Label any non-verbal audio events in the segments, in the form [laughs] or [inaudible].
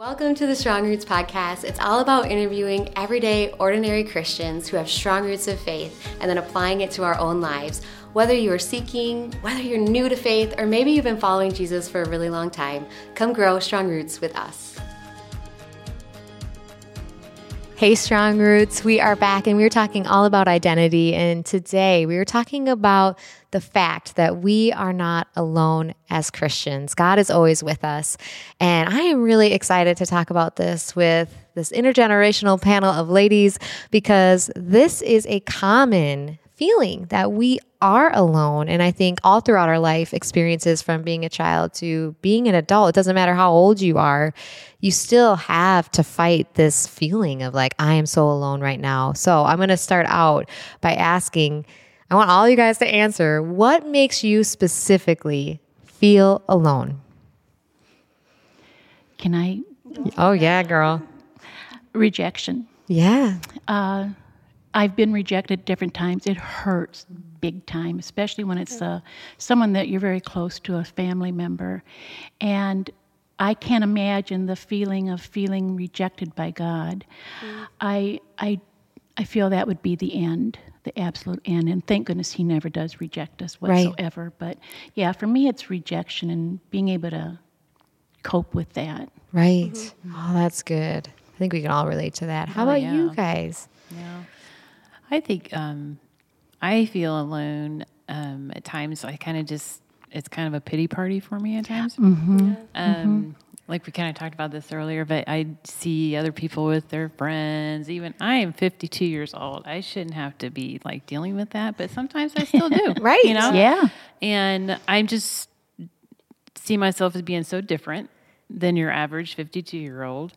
Welcome to the Strong Roots Podcast. It's all about interviewing everyday, ordinary Christians who have strong roots of faith and then applying it to our own lives. Whether you are seeking, whether you're new to faith, or maybe you've been following Jesus for a really long time, come grow strong roots with us. Hey, Strong Roots, we are back and we are talking all about identity. And today we are talking about the fact that we are not alone as Christians. God is always with us. And I am really excited to talk about this with this intergenerational panel of ladies because this is a common feeling that we are alone. And I think all throughout our life, experiences from being a child to being an adult, it doesn't matter how old you are, you still have to fight this feeling of like, I am so alone right now. So I'm going to start out by asking I want all you guys to answer what makes you specifically feel alone? Can I? Oh, yeah, girl. Rejection. Yeah. Uh, I've been rejected different times. It hurts big time, especially when it's uh, someone that you're very close to, a family member. And I can't imagine the feeling of feeling rejected by God. Mm. I, I, I feel that would be the end, the absolute end. And thank goodness He never does reject us whatsoever. Right. But yeah, for me, it's rejection and being able to cope with that. Right. Mm-hmm. Oh, that's good. I think we can all relate to that. How oh, about yeah. you guys? Yeah. I think um, I feel alone um, at times. I kind of just it's kind of a pity party for me at times. Mm-hmm. Um, mm-hmm. Like we kind of talked about this earlier, but I see other people with their friends. Even I am 52 years old. I shouldn't have to be like dealing with that, but sometimes I still do. [laughs] right? You know? Yeah. And I'm just see myself as being so different than your average 52 year old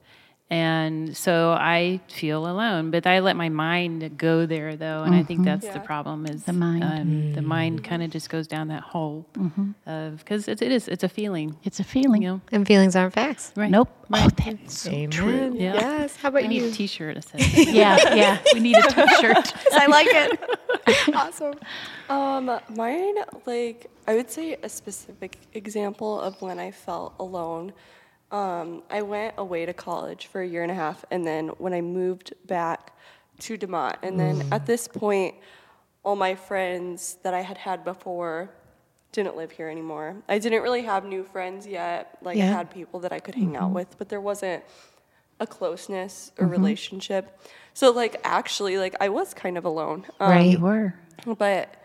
and so I feel alone. But I let my mind go there, though, and mm-hmm. I think mm-hmm. that's yeah. the problem. Is the mind? Um, mm. The mind kind of just goes down that hole mm-hmm. of because it is it's a feeling. It's a feeling, you know? and feelings aren't facts. Right? Nope. Right. Oh, that's so Amen. true. Yeah. Yes. How about we you? need a T-shirt. [laughs] yeah, yeah. We need a [laughs] T-shirt. [laughs] I like it. awesome. Um, mine, like, I would say a specific example of when I felt alone um, I went away to college for a year and a half, and then when I moved back to DeMont, and then mm. at this point, all my friends that I had had before didn't live here anymore. I didn't really have new friends yet. Like yeah. I had people that I could hang mm-hmm. out with, but there wasn't a closeness or mm-hmm. relationship. So like actually, like I was kind of alone. Um, right, you were. But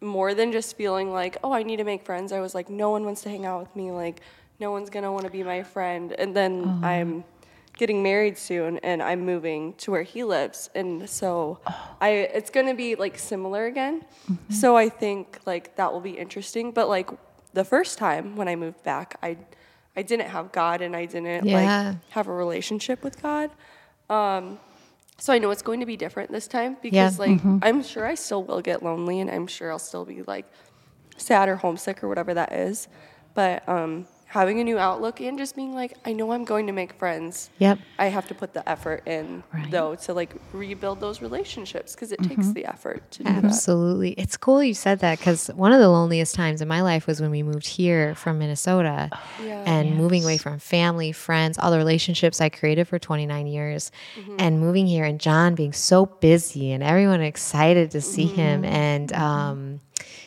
more than just feeling like, oh, I need to make friends. I was like, no one wants to hang out with me. Like no one's gonna want to be my friend. And then oh. I'm getting married soon, and I'm moving to where he lives, and so oh. I it's gonna be like similar again. Mm-hmm. So I think like that will be interesting. But like the first time when I moved back, I I didn't have God, and I didn't yeah. like have a relationship with God. Um, so I know it's going to be different this time because yeah. like mm-hmm. I'm sure I still will get lonely, and I'm sure I'll still be like sad or homesick or whatever that is. But um, having a new outlook and just being like, I know I'm going to make friends. Yep. I have to put the effort in right. though to like rebuild those relationships because it mm-hmm. takes the effort to do Absolutely. That. It's cool you said that because one of the loneliest times in my life was when we moved here from Minnesota yeah. and yes. moving away from family, friends, all the relationships I created for 29 years mm-hmm. and moving here and John being so busy and everyone excited to see mm-hmm. him and um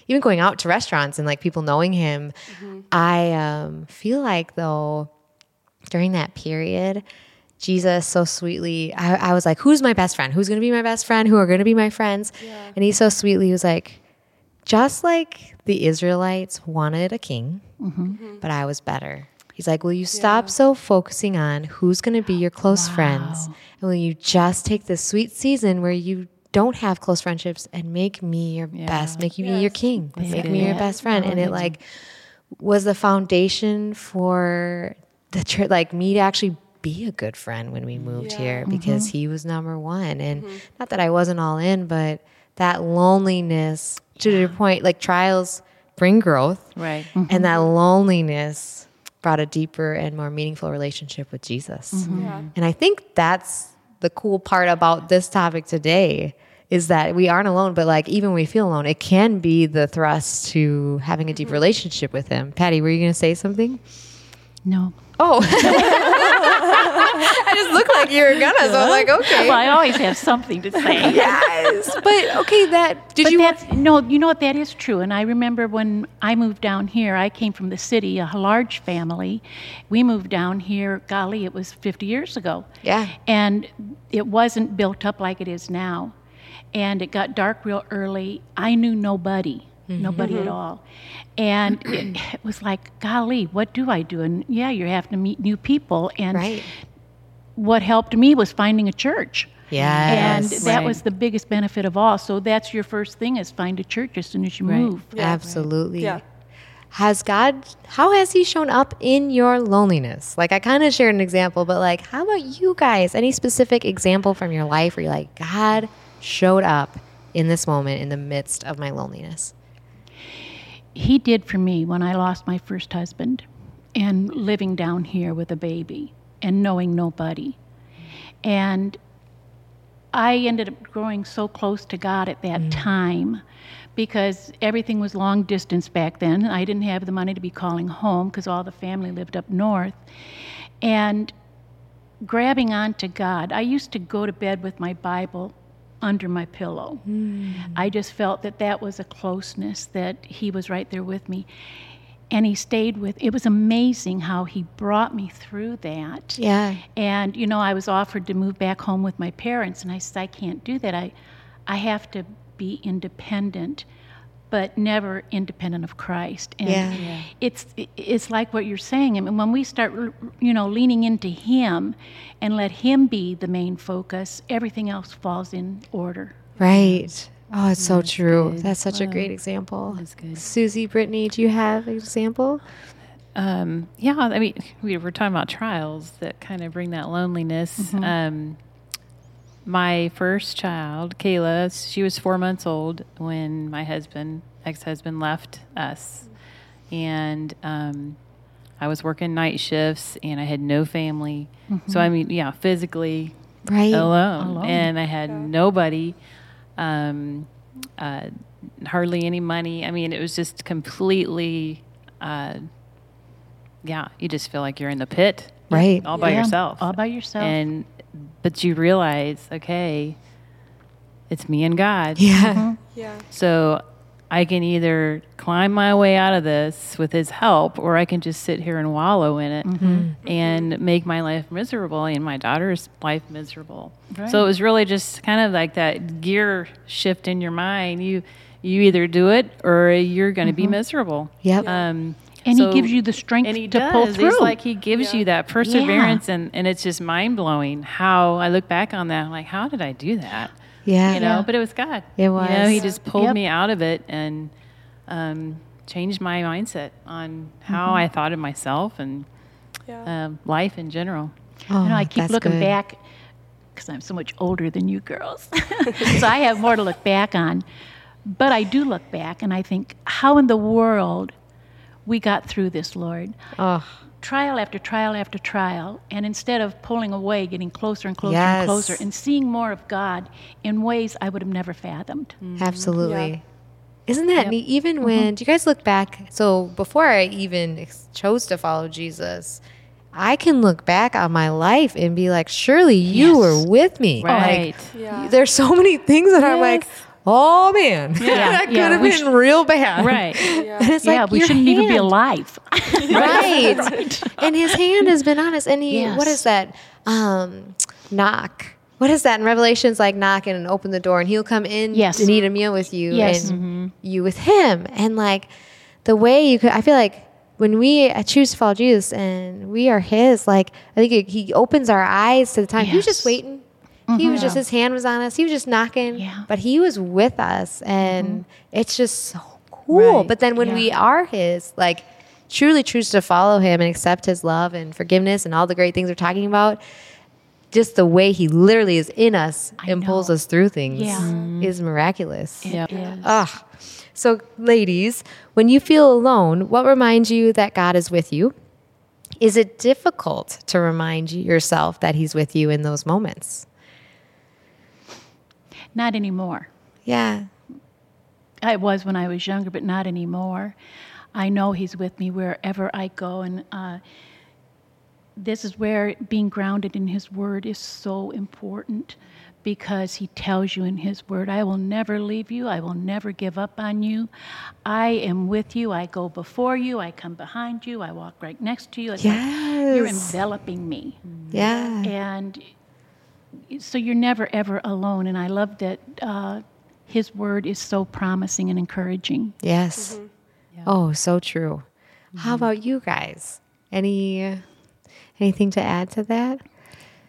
even going out to restaurants and like people knowing him, mm-hmm. I um, feel like though during that period, Jesus so sweetly, I, I, was like, who's my best friend? Who's going to be my best friend? Who are going to be my friends? Yeah. And he so sweetly was like, just like the Israelites wanted a king, mm-hmm. mm-hmm. but I was better. He's like, Will you stop yeah. so focusing on who's going to be your close wow. friends? And will you just take this sweet season where you don't have close friendships and make me your yeah. best, make you yes. your king, That's make it. me your best friend. And it like was the foundation for the church, like me to actually be a good friend when we moved yeah. here because mm-hmm. he was number one. And mm-hmm. not that I wasn't all in, but that loneliness to your point, like trials bring growth. Right. Mm-hmm. And that loneliness brought a deeper and more meaningful relationship with Jesus. Mm-hmm. Yeah. And I think that's the cool part about this topic today is that we aren't alone, but like even when we feel alone, it can be the thrust to having a deep mm-hmm. relationship with him. Patty, were you going to say something? No. Oh. [laughs] like you were gonna. So I'm like, okay. Well, I always have something to say. [laughs] yes. But okay, that did but you that's, no, you know what? That is true. And I remember when I moved down here, I came from the city, a large family. We moved down here, golly, it was 50 years ago. Yeah. And it wasn't built up like it is now. And it got dark real early. I knew nobody, mm-hmm. nobody at mm-hmm. all. And it, it was like, golly, what do I do? And yeah, you have to meet new people. And Right. What helped me was finding a church. Yeah. And that Right. was the biggest benefit of all. So that's your first thing is find a church as soon as you Right. move. Absolutely. Yeah. Has God, how has He shown up in your loneliness? Like, I kind of shared an example, but like, how about you guys? Any specific example from your life where you're like, God showed up in this moment in the midst of my loneliness? He did for me when I lost my first husband and living down here with a baby and knowing nobody. And I ended up growing so close to God at that mm. time because everything was long distance back then. I didn't have the money to be calling home because all the family lived up north. And grabbing onto God, I used to go to bed with my Bible under my pillow. Mm. I just felt that that was a closeness, that He was right there with me. And He stayed with, it was amazing how He brought me through that. Yeah. And you know, I was offered to move back home with my parents, and I said, I can't do that. I, I have to be independent, but never independent of Christ. And Yeah. Yeah. it's it's like what you're saying. I mean, when we start, you know, leaning into Him, and let Him be the main focus, everything else falls in order. Right. Oh, it's so true. good. That's such a great example. That's good. Susie, Brittany, do you have an example? Um, yeah, I mean, [laughs] we were talking about trials that kind of bring that loneliness. Um, my first child, Kayla, she was four months old when my husband, ex-husband, left us, and um, I was working night shifts, and I had no family. So I mean, yeah, physically Right. alone, Alone. and I had nobody, um, uh, hardly any money. I mean, it was just completely, uh, yeah. You just feel like you're in the pit, Right. all by Yeah, yourself, all by yourself. and but you realize, okay, it's me and God. Yeah. Yeah. So I can either climb my way out of this with his help, or I can just sit here and wallow in it mm-hmm. Mm-hmm. and make my life miserable and my daughter's life miserable. So it was really just kind of like that gear shift in your mind. You you either do it or you're going to be mm-hmm. miserable. Yep. Um, And so- he gives you the strength and he to does. pull It's like he gives you that perseverance, and, and it's just mind blowing how I look back on that. Like, how did I do that? Yeah. you know but it was god It you know he just pulled Yep. me out of it and um, changed my mindset on how Mm-hmm. i thought of myself and Yeah. um, life in general Oh, you know, I keep looking good. back because I'm so much older than you girls. [laughs] so I have more to look back on. But I do look back and I think, how in the world we got through this, Lord? Oh, Trial after trial after trial. And instead of pulling away, getting closer and closer Yes. and closer and seeing more of God in ways I would have never fathomed. Mm-hmm. absolutely. Isn't that neat? Even mm-hmm. when, do you guys look back? So before I even ex- chose to follow Jesus, I can look back on my life and be like, surely you Yes. were with me. right Yeah. There's so many things that I'm like, oh man, [laughs] that could yeah, have we been real bad. right [laughs] And it's yeah, like, we shouldn't even be alive. [laughs] right. And his hand has been on us. And he, what Yes. is that? Um, knock. What is that in Revelations? Like knock and open the door, and he'll come in Yes. and eat a meal with you, Yes. and you with him. And like the way you could, I feel like when we choose to follow Jesus and we are His, like I think it, He opens our eyes to the time. He was just Yes. Waiting. He was just His hand was on us. He was just knocking, Yeah. but He was with us, and it's just so cool. Right. But then when we are His, like truly choose to follow him and accept his love and forgiveness and all the great things we're talking about, just the way he literally is in us I and pulls us through things Yeah. is miraculous. Yep. Yes. Ah. So, ladies, when you feel alone, what reminds you that God is with you? Is it difficult to remind yourself that he's with you in those moments? Not anymore. Yeah. I was when I was younger, but not anymore. I know He's with me wherever I go, and uh, this is where being grounded in His Word is so important because He tells you in His Word, I will never leave you, I will never give up on you. I am with you, I go before you, I come behind you, I walk right next to you. It's like you're enveloping me. Yeah. And so you're never, ever alone. And I love that uh, His Word is so promising and encouraging. Yes. Oh, so true. How about you guys? Any anything to add to that?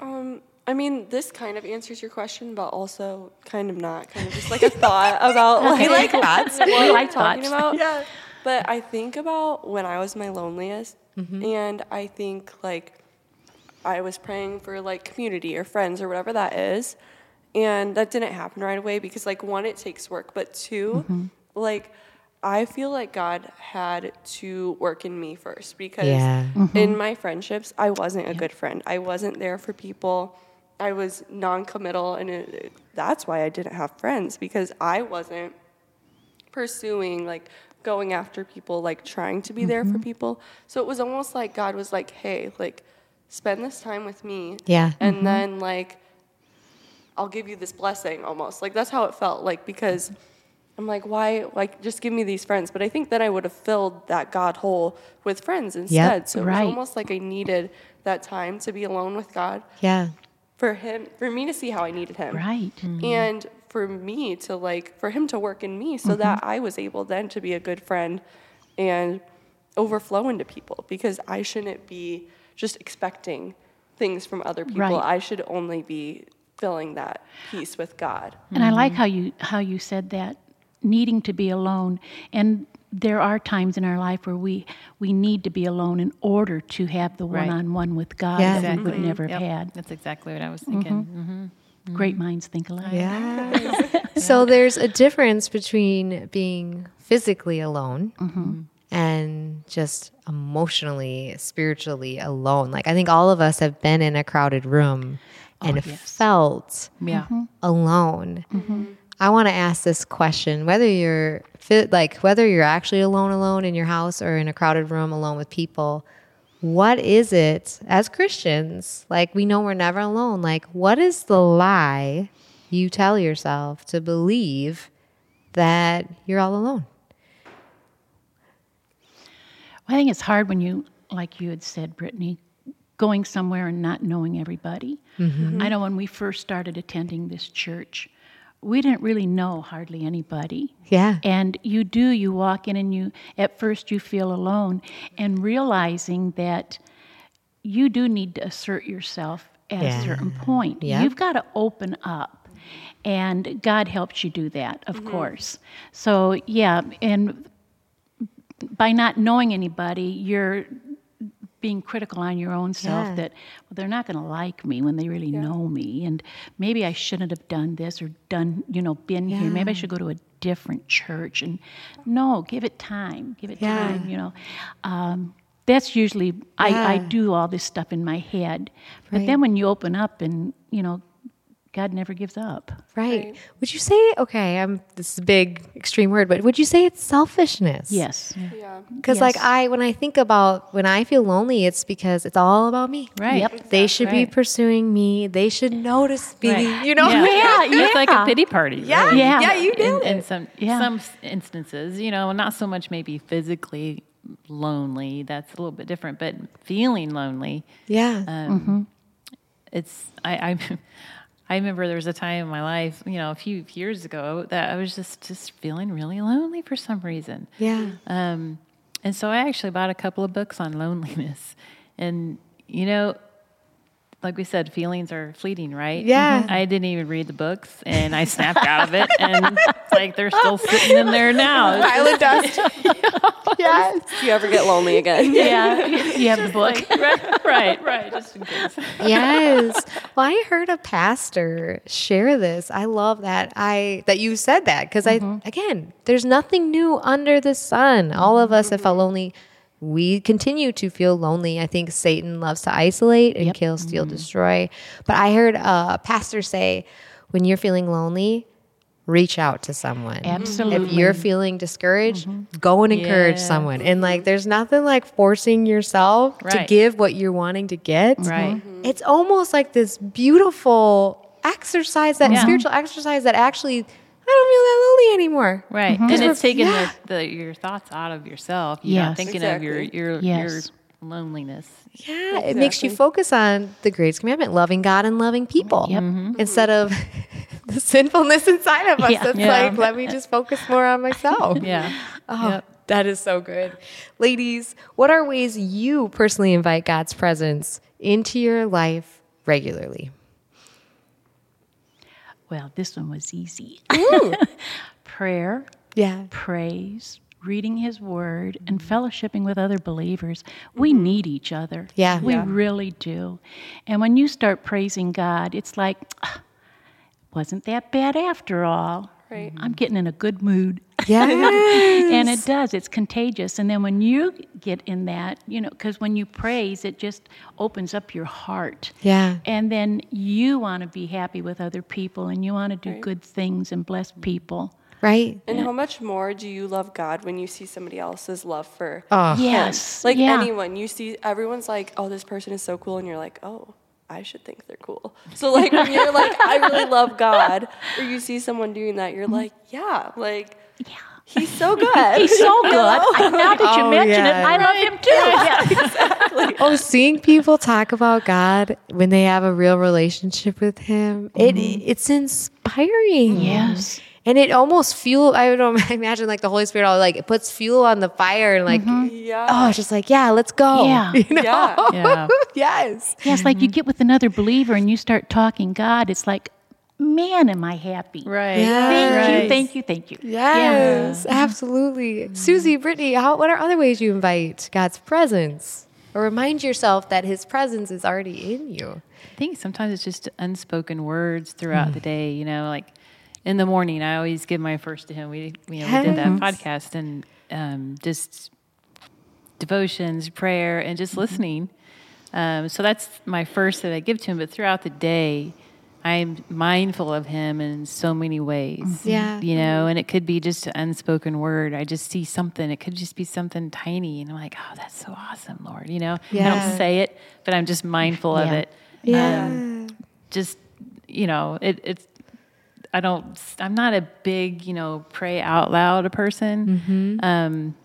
Um, I mean, this kind of answers your question, but also kind of not. Kind of just like a thought [laughs] about [laughs] like, like [laughs] thoughts. what We we're like talking thoughts. about. Yeah. But I think about when I was my loneliest, and I think like I was praying for like community or friends or whatever that is, and that didn't happen right away because like one, it takes work, but 2 mm-hmm. like I feel like God had to work in me first because Yeah. in mm-hmm. my friendships, I wasn't a good friend. I wasn't there for people. I was non-committal, and it, it- that's why I didn't have friends because I wasn't pursuing like going after people, like trying to be there for mm-hmm. people. So it was almost like God was like, "Hey, like spend this time with me." Yeah. And mm-hmm. then like I'll give you this blessing almost. Like that's how it felt like because I'm like, why like just give me these friends? But I think then I would have filled that God hole with friends instead. So it Right. was almost like I needed that time to be alone with God Yeah. for him for me to see how I needed him Right. Mm-hmm. and for me to like for him to work in me so that mm-hmm. I was able then to be a good friend and overflow into people because I shouldn't be just expecting things from other people. Right. I should only be filling that peace with God. And I like mm. how you how you said that needing to be alone and there are times in our life where we we need to be alone in order to have the Right. one-on-one with God Yeah. that we would never Yep. have had. That's exactly what I was mm-hmm. thinking. Mhm. Great mm-hmm. minds think alike. Yeah. [laughs] so there's a difference between being physically alone mm-hmm. And just emotionally, spiritually alone. Like I think all of us have been in a crowded room oh, and yes. felt Yeah. Mm-hmm. alone. Mm-hmm. I want to ask this question: whether you're fi- like whether you're actually alone, alone in your house, or in a crowded room alone with people, what is it as Christians? Like we know we're never alone. Like what is the lie you tell yourself to believe that you're all alone? I think it's hard when you, like you had said, Brittany, going somewhere and not knowing everybody. Mm-hmm. I know when we first started attending this church, we didn't really know hardly anybody. Yeah. And you do, you walk in and you, at first, you feel alone, and realizing that you do need to assert yourself at Yeah. a certain point. Yep. You've got to open up. And God helps you do that, of mm-hmm. course. So, yeah, and by not knowing anybody, you're being critical on your own self Yeah. that well, they're not going to like me when they really know me, and maybe I shouldn't have done this or done, you know, been here. Maybe I should go to a different church. And no, give it time. Give it Yeah. time. You know, um, that's usually I, I do all this stuff in my head, but Right. then when you open up and you know, God never gives up. Right. Right. Would you say okay, I'm this is a big extreme word, but would you say it's selfishness? Yes. Yeah. Because like I when I think about when I feel lonely, it's because it's all about me. Right. Yep. They should be pursuing me. They should notice me. Right. You know? Yeah. Yeah, [laughs] It's like a pity party. Yeah. really. Yeah. Yeah, you in, did in it. some Yeah. some instances, you know, not so much maybe physically lonely. That's a little bit different, but feeling lonely. Yeah. Um, It's I, I [laughs] I remember there was a time in my life, you know, a few years ago that I was just just feeling really lonely for some reason. yeah. Um, and so I actually bought a couple of books on loneliness. And, you know, like we said, feelings are fleeting, right? Yeah. I didn't even read the books and I snapped out of it. And [laughs] it's like they're still sitting in there now. [laughs] Pile of dust. [laughs] yes. If you ever get lonely again. Yeah, [laughs] you have the book. right, right, right. Just in case. Yes. Well, I heard a pastor share this. I love that I that you said that because I mm-hmm. again, there's nothing new under the sun. All of us have felt mm-hmm. lonely. We continue to feel lonely. I think Satan loves to isolate and kill, steal, mm-hmm. destroy. But I heard a pastor say, when you're feeling lonely, reach out to someone. Absolutely. If you're feeling discouraged, go and encourage Yes. someone. And like, there's nothing like forcing yourself to give what you're wanting to get. Right. It's almost like this beautiful exercise, that Yeah. spiritual exercise that actually, I don't feel that lonely anymore. Right. Mm-hmm. And it's taking Yeah. the, the your thoughts out of yourself. You're not Yes. thinking of your your Yes. your loneliness. Yeah, it makes you focus on the greatest commandment, loving God and loving people, Yep. Mm-hmm. Mm-hmm. instead of [laughs] the sinfulness inside of us. Yeah. That's Yeah. like, let me just focus more on myself. [laughs] Yeah. Oh, Yep. that is so good. Ladies, what are ways you personally invite God's presence into your life regularly? Well, this one was easy. [laughs] Prayer, Yeah. praise, reading His Word, and fellowshipping with other believers. We need each other. Yeah. We Yeah. really do. And when you start praising God, it's like, "Ah, wasn't that bad after all. Right. I'm getting in a good mood. Yeah. [laughs] And it does, it's contagious. And then when you get in that, you know, because when you praise, it just opens up your heart. yeah. And then you want to be happy with other people and you want to do Right. good things and bless people. Right. And how much more do you love God when you see somebody else's love for Oh, Him? Yes. Like yeah. anyone, you see everyone's like, "Oh, this person is so cool," and you're like, "Oh, I should think they're cool." So like when you're like, "I really [laughs] love God," or you see someone doing that, you're like, "Yeah, like Yeah. He's so good." He's so [laughs] good. I, now that you Oh, mention it. I love him too. Yeah. [laughs] Oh, seeing people talk about God when they have a real relationship with Him, it mm-hmm. it's inspiring. Yes. And it almost fuel. I don't [laughs] imagine like the Holy Spirit. All like it puts fuel on the fire and like mm-hmm. yeah. oh, it's just like yeah, let's go. Yeah. [laughs] You know? Yeah. [laughs] Yeah. yes. Yeah, it's like you mm-hmm. get with another believer and you start talking God. It's like, man, am I happy. Right. Yeah. Thank Right. you, thank you, thank you. Yes, absolutely. Susie, Brittany, how, what are other ways you invite God's presence or remind yourself that His presence is already in you? I think sometimes it's just unspoken words throughout the mm. day. You know, like in the morning, I always give my first to Him. We, you know, we did that podcast and um, just devotions, prayer, and just listening. Um, so that's my first that I give to Him. But throughout the day, I'm mindful of Him in so many ways. Yeah. You know, and it could be just an unspoken word. I just see something. It could just be something tiny, and I'm like, "Oh, that's so awesome, Lord." You know, yeah. I don't say it, but I'm just mindful of Yeah. it. Yeah. Um, just you know, it, it's. I don't. I'm not a big, you know, pray out loud a person. Um,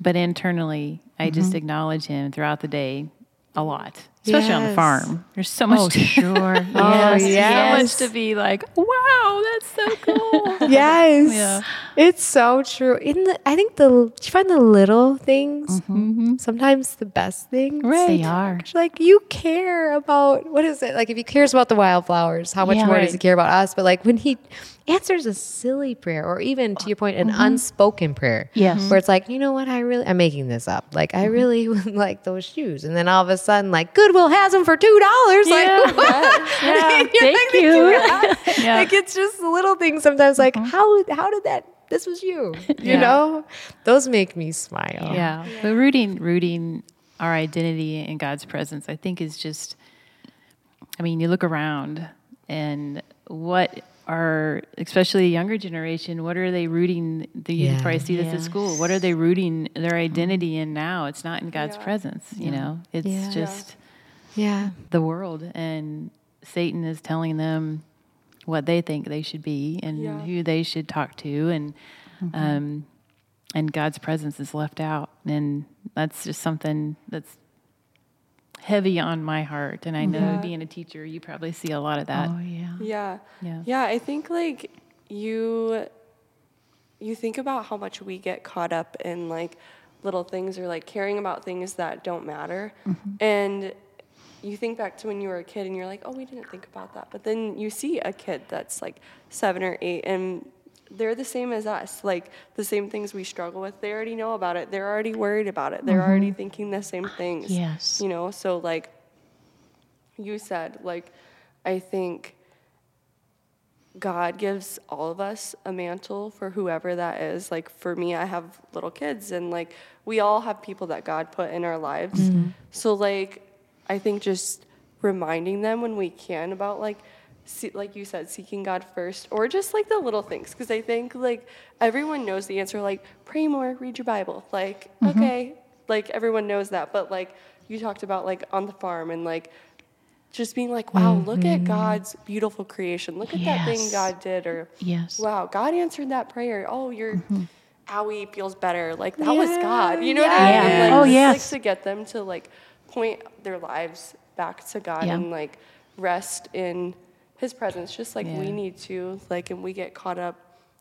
but internally, I just acknowledge Him throughout the day a lot, especially on the farm. There's so much. Oh, to- [laughs] sure. Oh, yes. so much to be like, wow, that's so cool. [laughs] Yes. Yeah. It's so true. In the I think the you find the little things mm-hmm. Mm-hmm. sometimes the best things. Right. They are. Like you care about what is it? Like if he cares about the wildflowers, how much Yeah. more does he care about us? But like when he answers a silly prayer or even to your point, an mm-hmm. unspoken prayer. Yes. Where it's like, you know what, I really I'm making this up. Like I really [laughs] like those shoes. And then all of a sudden, like Goodwill has them for two dollars. Like [laughs] what? Yeah. [laughs] Thank like, you. [laughs] Yeah. like it's just little things sometimes like mm-hmm. how how did that this was you you Yeah. know those make me smile Yeah. But rooting rooting our identity in God's presence, I think is just I mean, you look around and what are especially the younger generation, what are they rooting the you Yeah. probably see this at school. What are they rooting their identity in now? It's not in God's Yeah. presence, you know. It's Yeah. just yeah the world and Satan is telling them what they think they should be and Yeah. who they should talk to and um, and God's presence is left out and that's just something that's heavy on my heart and I know Yeah. being a teacher you probably see a lot of that Oh, yeah. Yeah. Yeah. Yeah, I think like you you think about how much we get caught up in like little things or like caring about things that don't matter. And you think back to when you were a kid and you're like, "Oh, we didn't think about that." But then you see a kid that's like 7 or 8 and they're the same as us. Like the same things we struggle with, they already know about it. They're already worried about it. They're already thinking the same things. Yes. You know, so like you said, like, I think God gives all of us a mantle for whoever that is. Like, for me, I have little kids, and like, we all have people that God put in our lives. Mm-hmm. So, like, I think just reminding them when we can about like see, like you said, seeking God first, or just like the little things. Because I think like everyone knows the answer, like pray more, read your Bible. Like, mm-hmm. okay, like everyone knows that. But like you talked about like on the farm and like just being like, wow, look at mm-hmm. God's beautiful creation. Look at that thing God did. Or Yes. wow, God answered that prayer. Oh, your mm-hmm. owie feels better. Like that was God. You know what I mean? Yeah. Like, Oh, yes. Like to get them to like point their lives back to God Yeah. and like rest in His presence, just like we need to. Like, and we get caught up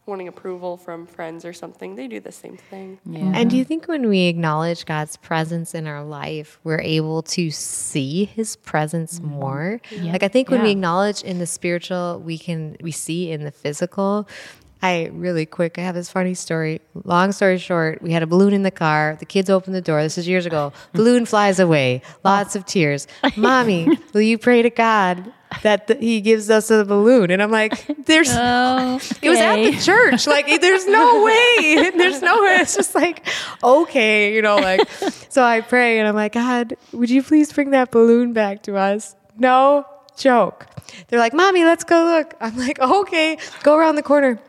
wanting approval from friends or something. They do the same thing. Yeah. And do you think when we acknowledge God's presence in our life, we're able to see his presence mm-hmm. more? Like I think when we acknowledge in the spiritual, we can we see in the physical. I really quick, I have this funny story. Long story short, we had a balloon in the car. The kids open the door. This is years ago. [laughs] Balloon flies away. Oh. Lots of tears. [laughs] Mommy, will you pray to God that the, he gives us a balloon? And I'm like, there's Oh, [laughs] it was at the church. Like, there's no way. There's no way. It's just like, okay, you know, like, so I pray and I'm like, God, would you please bring that balloon back to us? No joke. They're like, Mommy, let's go look. I'm like, okay, go around the corner.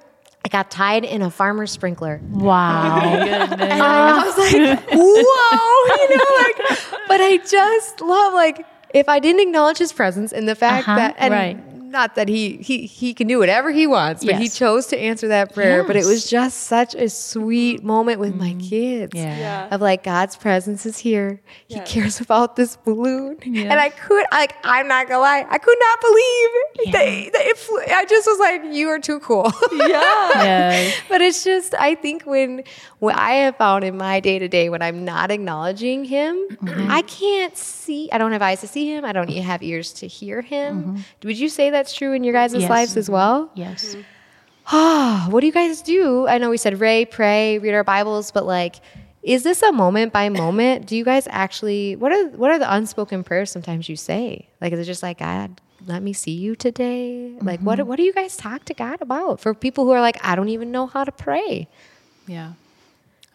I got tied in a farmer's sprinkler. Wow. And I, I was like, whoa, [laughs] you know, like, but I just love, like, if I didn't acknowledge his presence and the fact Uh-huh, that, and right. Not that he, he, he can do whatever he wants, but he chose to answer that prayer. But it was just such a sweet moment with my kids. Yeah. Yeah. Of like, God's presence is here. He Yeah. cares about this balloon. Yeah. And I could, like, I'm not gonna lie, I could not believe Yeah. they, they, it flew- I just was like, you are too cool. [laughs] Yes. but it's just I think when what I have found in my day to day when I'm not acknowledging him, Mm-hmm. I can't see. I don't have eyes to see him. I don't have ears to hear him. Would you say that's true in your guys' Mm-hmm. Yes. lives as well? Yes. Ah, what do you guys do? I know we said Ray, pray, read our Bibles, but like, is this a moment by moment? Do you guys actually? What are what are the unspoken prayers sometimes you say? Like, is it just like God? Let me see you today. Like, what Mm-hmm. what do you guys talk to God about? For people who are like, I don't even know how to pray. Yeah.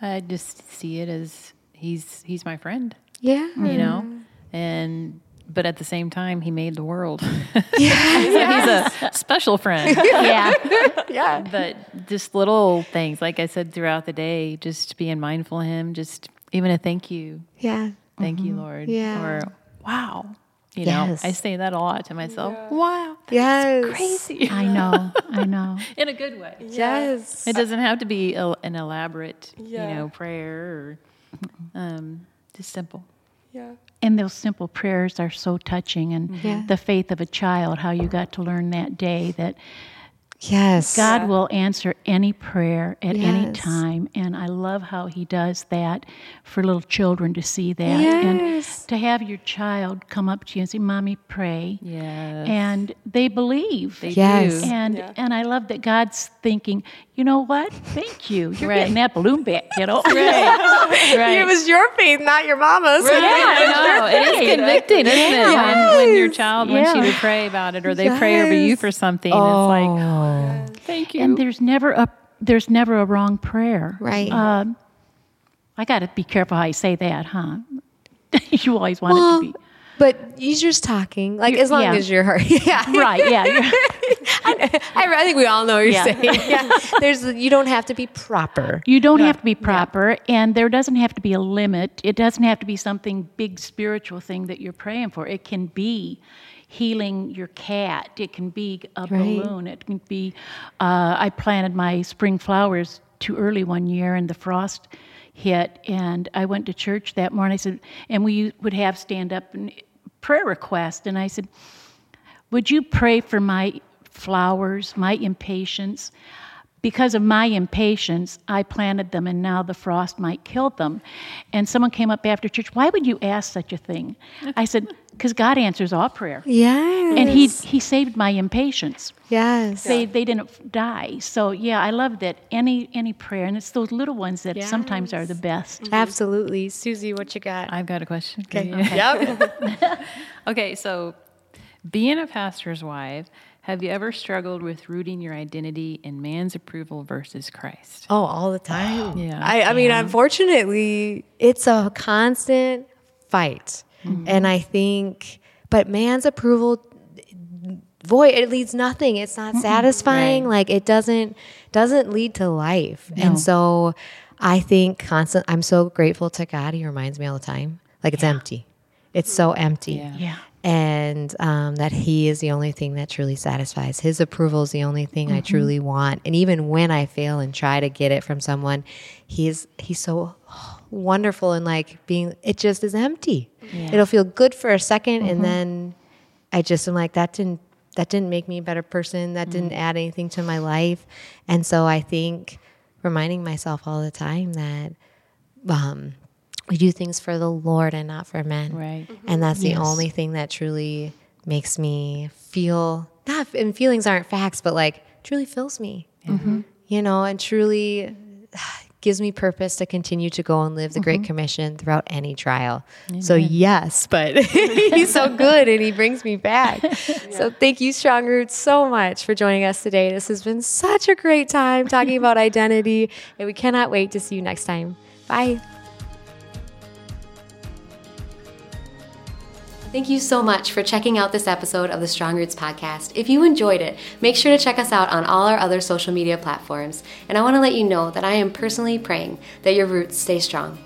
I just see it as he's he's my friend, Yeah. you know? And but at the same time he made the world. [laughs] yeah. he's a special friend. [laughs] Yeah. Yeah. but just little things, like I said throughout the day, just being mindful of him, just even a thank you. Yeah. Thank you, Lord. Yeah. Or wow. You know, I say that a lot to myself. Wow. Yes. Crazy. I know. I know. [laughs] In a good way. Yes. It doesn't have to be a, an elaborate, Yeah. you know, prayer or um, just simple. Yeah. And those simple prayers are so touching. And Yeah. the faith of a child, how you got to learn that day that Yes. God will answer any prayer at any time. And I love how He does that for little children to see that. Yes. And to have your child come up to you and say, Mommy, pray. Yeah. And they believe. They Yes. do. and Yeah. and I love that God's thinking, you know what? Thank you. You're Right. getting that balloon back, kiddo. [laughs] right. right. It was your faith, not your mama's. Yeah, I know. It is convicting, isn't it? When, when your Yes. child wants you Yeah. to pray about it or they pray over you for something. It's like, oh. Oh. thank you. And there's never a there's never a wrong prayer. Right. Um, I got to be careful how I say that, huh? [laughs] you always want Well, it to be but you're just talking, like You're- as long yeah. as your heart. [laughs] Yeah. right. Yeah. [laughs] I, I think we all know what you're Yeah. saying. [laughs] Yeah. There's you don't have to be proper. You don't have to be proper, and there doesn't have to be a limit. It doesn't have to be something big spiritual thing that you're praying for. It can be healing your cat. It can be a Right. balloon. It can be. Uh, I planted my spring flowers too early one year, and the frost hit, and I went to church that morning. I said, and we would have stand up and prayer request, and I said, would you pray for my flowers, my impatiens? Because of my impatience, I planted them and now the frost might kill them. And someone came up after church, why would you ask such a thing? I said, because God answers all prayer. Yes. And he, he saved my impatiens. Yes. They, they didn't die. So, yeah, I love that any, any prayer, and it's those little ones that sometimes are the best. Mm-hmm. Absolutely. Susie, what you got? I've got a question. for Okay. [laughs] Yep. [laughs] Okay, so being a pastor's wife, have you ever struggled with rooting your identity in man's approval versus Christ? Oh, all the time. Yeah. I, I mean, unfortunately, it's a constant fight. Mm-hmm. And I think, but man's approval void. It leads nothing. It's not satisfying. Right. Like it doesn't doesn't lead to life. No. And so I think constant. I'm so grateful to God. He reminds me all the time. Like it's empty. It's so empty. Yeah. Yeah. And um, that He is the only thing that truly satisfies. His approval is the only thing I truly want. And even when I fail and try to get it from someone, He's He's so wonderful and like being. It just is empty. It'll feel good for a 2nd and then I just am like that didn't that didn't make me a better person. That didn't add anything to my life. And so I think reminding myself all the time that um, we do things for the Lord and not for men. Right. Mm-hmm. And that's the Yes. only thing that truly makes me feel not and feelings aren't facts, but like truly fills me. Mm-hmm. You know, and truly [sighs] gives me purpose to continue to go and live the Great mm-hmm. Commission throughout any trial. So yes, but [laughs] he's so good and he brings me back. [laughs] So thank you, Strong Roots, so much for joining us today. This has been such a great time talking about [laughs] identity, and we cannot wait to see you next time. Bye. Thank you so much for checking out this episode of the Strong Roots podcast. If you enjoyed it, make sure to check us out on all our other social media platforms. And I want to let you know that I am personally praying that your roots stay strong.